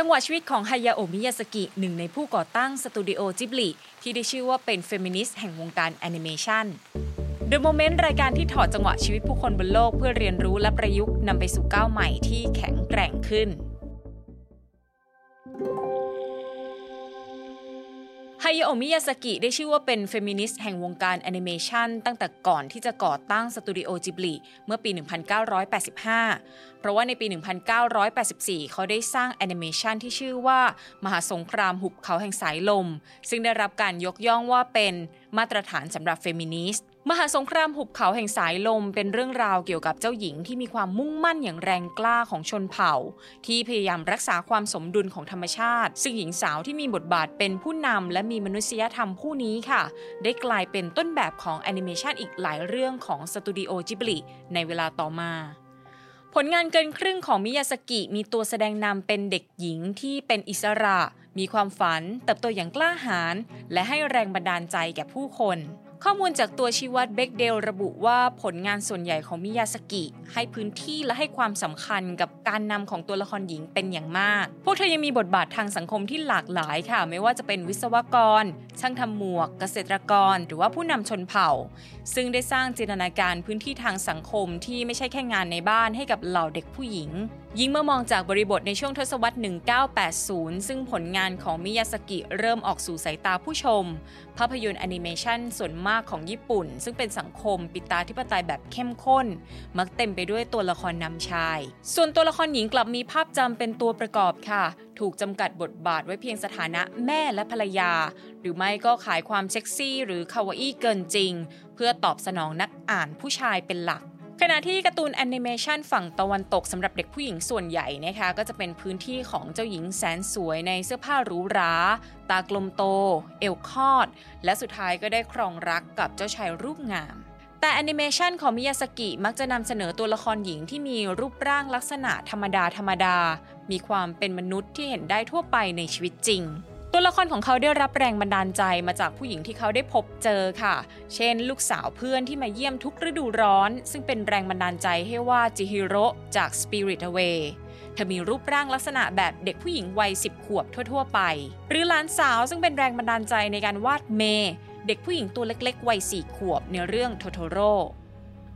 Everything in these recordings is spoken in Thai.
จังหวะชีวิตของฮายาโอะ มิยาซากิหนึ่งในผู้ก่อตั้งสตูดิโอจิบลิที่ได้ชื่อว่าเป็นเฟมินิสต์แห่งวงการแอนิเมชัน The Moment รายการที่ถอดจังหวะชีวิตผู้คนบนโลกเพื่อเรียนรู้และประยุกต์นำไปสู่ก้าวใหม่ที่แข็งแกร่งขึ้น ฮายาโอะ มิยาซากิได้ชื่อว่าเป็นเฟมินิสต์แห่งวงการแอนิเมชันตั้งแต่ก่อนที่จะก่อตั้งสตูดิโอจิบลิเมื่อปี 1985 เพราะว่าในปี 1984 เขาได้สร้างแอนิเมชันที่ชื่อว่า มหาสงครามหุบเขาแห่งสายลม ซึ่งได้รับการยกย่องว่าเป็นมาตรฐานสำหรับเฟมินิสต์ มหาสงครามหุบเขาแห่งสายลมเป็นเรื่องราวเกี่ยวกับเจ้าหญิงที่มีความมุ่งมั่นอย่างแรงกล้าของชนเผ่า ที่พยายามรักษาความสมดุลของธรรมชาติ ซึ่งหญิงสาวที่มีบทบาทเป็นผู้นำและมีมนุษยธรรมผู้นี้ค่ะ ได้กลายเป็นต้นแบบของแอนิเมชันอีกหลายเรื่องของสตูดิโอจิบลิในเวลาต่อมาผลงานเกินครึ่งของมิยาสกิมีตัวแสดงนำเป็นเด็กหญิงที่เป็นอิสระ มีความฝัน เติบโตอย่างกล้าหาญและให้แรงบันดาลใจแก่ผู้คน ข้อมูลจากตัวชี้วัดเบกเดลระบุว่าผลงานส่วนใหญ่ของมิยาสกิ ให้พื้นที่และให้ความสำคัญกับการนำของตัวละครหญิงเป็นอย่างมาก พวกเธอยังมีบทบาททางสังคมที่หลากหลายค่ะ ไม่ว่าจะเป็นวิศวกร ช่างทำหมวก เกษตรกร หรือว่าผู้นำชนเผ่า ซึ่งได้สร้างจินตนาการพื้นที่ทางสังคมที่ไม่ใช่แค่งานในบ้านให้กับเหล่าเด็กผู้หญิงยิ่งเมื่อมองจากบริบทในช่วงทศวรรษ 1980 ซึ่งผลงานของมิยาซากิเริ่มออกสู่สายตาผู้ชม ภาพยนตร์แอนิเมชันส่วนมากของญี่ปุ่น ซึ่งเป็นสังคมปิตาธิปไตยแบบเข้มข้น มักเต็มไปด้วยตัวละครนำชาย ส่วนตัวละครหญิงกลับมีภาพจำเป็นตัวประกอบค่ะ ถูกจำกัดบทบาทไว้เพียงสถานะแม่และภรรยา หรือไม่ก็ขายความเซ็กซี่ หรือคาวาอี้เกินจริง เพื่อตอบสนองนักอ่านผู้ชายเป็นหลัก ขณะที่การ์ตูนแอนิเมชันฝั่งตะวันตกสำหรับเด็กผู้หญิงส่วนใหญ่นะคะก็จะเป็นพื้นที่ของเจ้าหญิงแสนสวยในเสื้อผ้าหรูหรา ตากลมโต เอวคอด และสุดท้ายก็ได้ครองรักกับเจ้าชายรูปงาม แต่แอนิเมชันของมิยาซากิมักจะนำเสนอตัวละครหญิงที่มีรูปร่างลักษณะธรรมดาธรรมดา มีความเป็นมนุษย์ที่เห็นได้ทั่วไปในชีวิตจริง ตัวละครของเขาได้รับแรงบันดาลใจมาจากผู้หญิงที่เขาได้พบเจอค่ะ เช่น ลูกสาวเพื่อนที่มาเยี่ยมทุกฤดูร้อน ซึ่งเป็นแรงบันดาลใจให้ว่าจิฮิโร่จาก Spirit Away เธอมีรูปร่างลักษณะแบบเด็กผู้หญิงวัย 10 ขวบทั่ว ๆ ไป หรือหลานสาวซึ่งเป็นแรงบันดาลใจในการวาดเม เด็กผู้หญิงตัวเล็กๆ วัย 4 ขวบในเรื่องโทโทโร่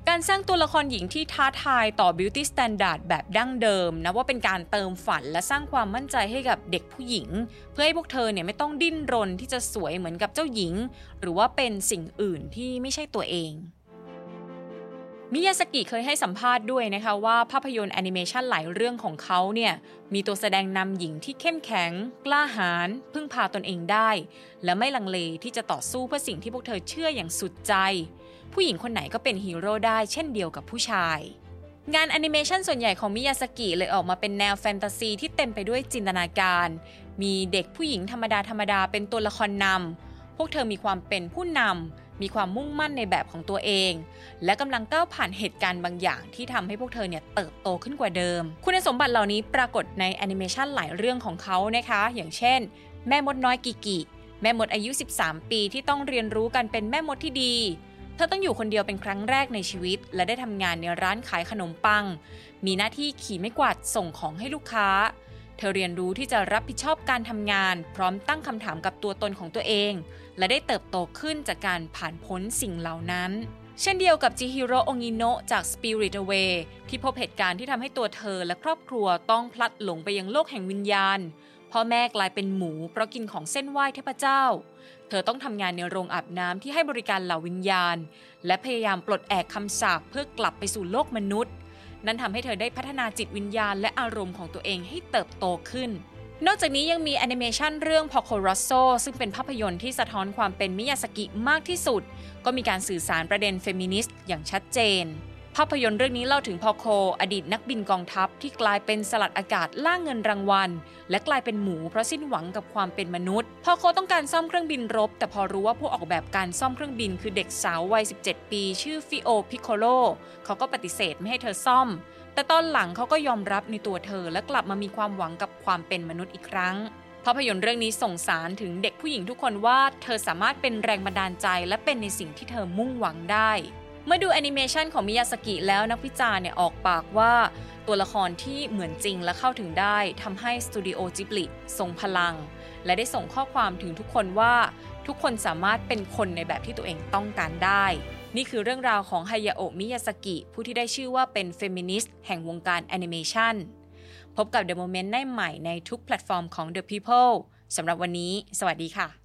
การสร้างตัวละครหญิงที่ท้าทายต่อ Beauty Standard แบบดั้งเดิมนะว่าเป็นการเติมฝันและสร้างความมั่นใจให้กับเด็กผู้หญิง เพื่อให้พวกเธอเนี่ยไม่ต้องดิ้นรนที่จะสวยเหมือนกับเจ้าหญิง หรือว่าเป็นสิ่งอื่นที่ไม่ใช่ตัวเองมิยาซากิเคยให้สัมภาษณ์ด้วยนะคะว่าภาพยนตร์แอนิเมชันหลายเรื่องของเขาเนี่ยมีตัวแสดงนำหญิงที่เข้มแข็ง กล้าหาญพึ่งพาตนเองได้ และไม่ลังเลที่จะต่อสู้เพื่อสิ่งที่พวกเธอเชื่ออย่างสุดใจ ผู้หญิงคนไหนก็เป็นฮีโร่ได้เช่นเดียวกับผู้ชาย งานแอนิเมชันส่วนใหญ่ของมิยาซากิเลยออกมาเป็นแนวแฟนตาซีที่เต็มไปด้วยจินตนาการ มีเด็กผู้หญิงธรรมดาธรรมดาเป็นตัวละครนำพวกเธอมีความเป็นผู้นำมีความมุ่งมั่นในแบบของตัวเอง และกำลังก้าวผ่านเหตุการณ์บางอย่างที่ทำให้พวกเธอเนี่ยเติบโตขึ้นกว่าเดิม คุณสมบัติเหล่านี้ปรากฏในแอนิเมชันหลายเรื่องของเขานะคะ อย่างเช่น แม่มดน้อยกิกิแม่มดอายุ 13 ปีที่ต้องเรียนรู้การเป็นแม่มดที่ดี เธอต้องอยู่คนเดียวเป็นครั้งแรกในชีวิต และได้ทำงานในร้านขายขนมปัง มีหน้าที่ขี่ไม้กวาดส่งของให้ลูกค้า เธอเรียนรู้ที่จะรับผิดชอบการทำงาน พร้อมตั้งคำถามกับตัวตนของตัวเอง และได้เติบโตขึ้นจากการผ่านพ้นสิ่งเหล่านั้น เช่นเดียวกับจิฮิโร่องิโนะจาก Spirit Away ที่พบเหตุการณ์ที่ทำให้ตัวเธอและครอบครัวต้องพลัดหลงไปยังโลกแห่งวิญญาณพ่อแม่กลายเป็นหมูเพราะกินของเส้นไหว้เทพเจ้า เธอต้องทำงานในโรงอาบน้ำที่ให้บริการเหล่าวิญญาณ และพยายามปลดแอกคำสาปเพื่อกลับไปสู่โลกมนุษย์ นั่นทำให้เธอได้พัฒนาจิตวิญญาณและอารมณ์ของตัวเองให้เติบโตขึ้น นอกจากนี้ยังมีแอนิเมชันเรื่อง p o c o r o s s o ซึ่งเป็นภาพยนตร์ที่สะท้อนความเป็นมิยาซากิมากที่สุด ก็มีการสื่อสารประเด็นเฟมินิสต์อย่างชัดเจน ภาพยนตร์เรื่องนี้เล่าถึงพอร์โค อดีตนักบินกองทัพที่กลายเป็นสลัดอากาศล่าเงินรางวัล และกลายเป็นหมูเพราะสิ้นหวังกับความเป็นมนุษย์ พอร์โคต้องการซ่อมเครื่องบินรบ แต่พอรู้ว่าผู้ออกแบบการซ่อมเครื่องบินคือเด็กสาววัย 17 ปี ชื่อฟิโอพิโคโลเขาก็ปฏิเสธไม่ให้เธอซ่อม แต่ตอนหลังเขาก็ยอมรับในตัวเธอ และกลับมามีความหวังกับความเป็นมนุษย์อีกครั้งภาพยนตร์เรื่องนี้ส่งสารถึงเด็กผู้หญิงทุกคนว่า เธอสามารถเป็นแรงบันดาลใจและเป็นในสิ่งที่เธอมุ่งหวังได้ เมื่อดูแอนิเมชันของมิยาซากิแล้วนักวิจารณ์เนี่ยออกปากว่าตัวละครที่เหมือนจริงและเข้าถึงได้ทำให้สตูดิโอจิบลิทรงพลัง และได้ส่งข้อความถึงทุกคนว่า ทุกคนสามารถเป็นคนในแบบที่ตัวเองต้องการได้ นี่คือเรื่องราวของฮายาโอะมิยาซากิผู้ที่ได้ชื่อว่าเป็นเฟมินิสต์แห่งวงการแอนิเมชันพบกับ The Moment ได้ใหม่ในทุกแพลตฟอร์มของ The People สำหรับวันนี้ สวัสดีค่ะ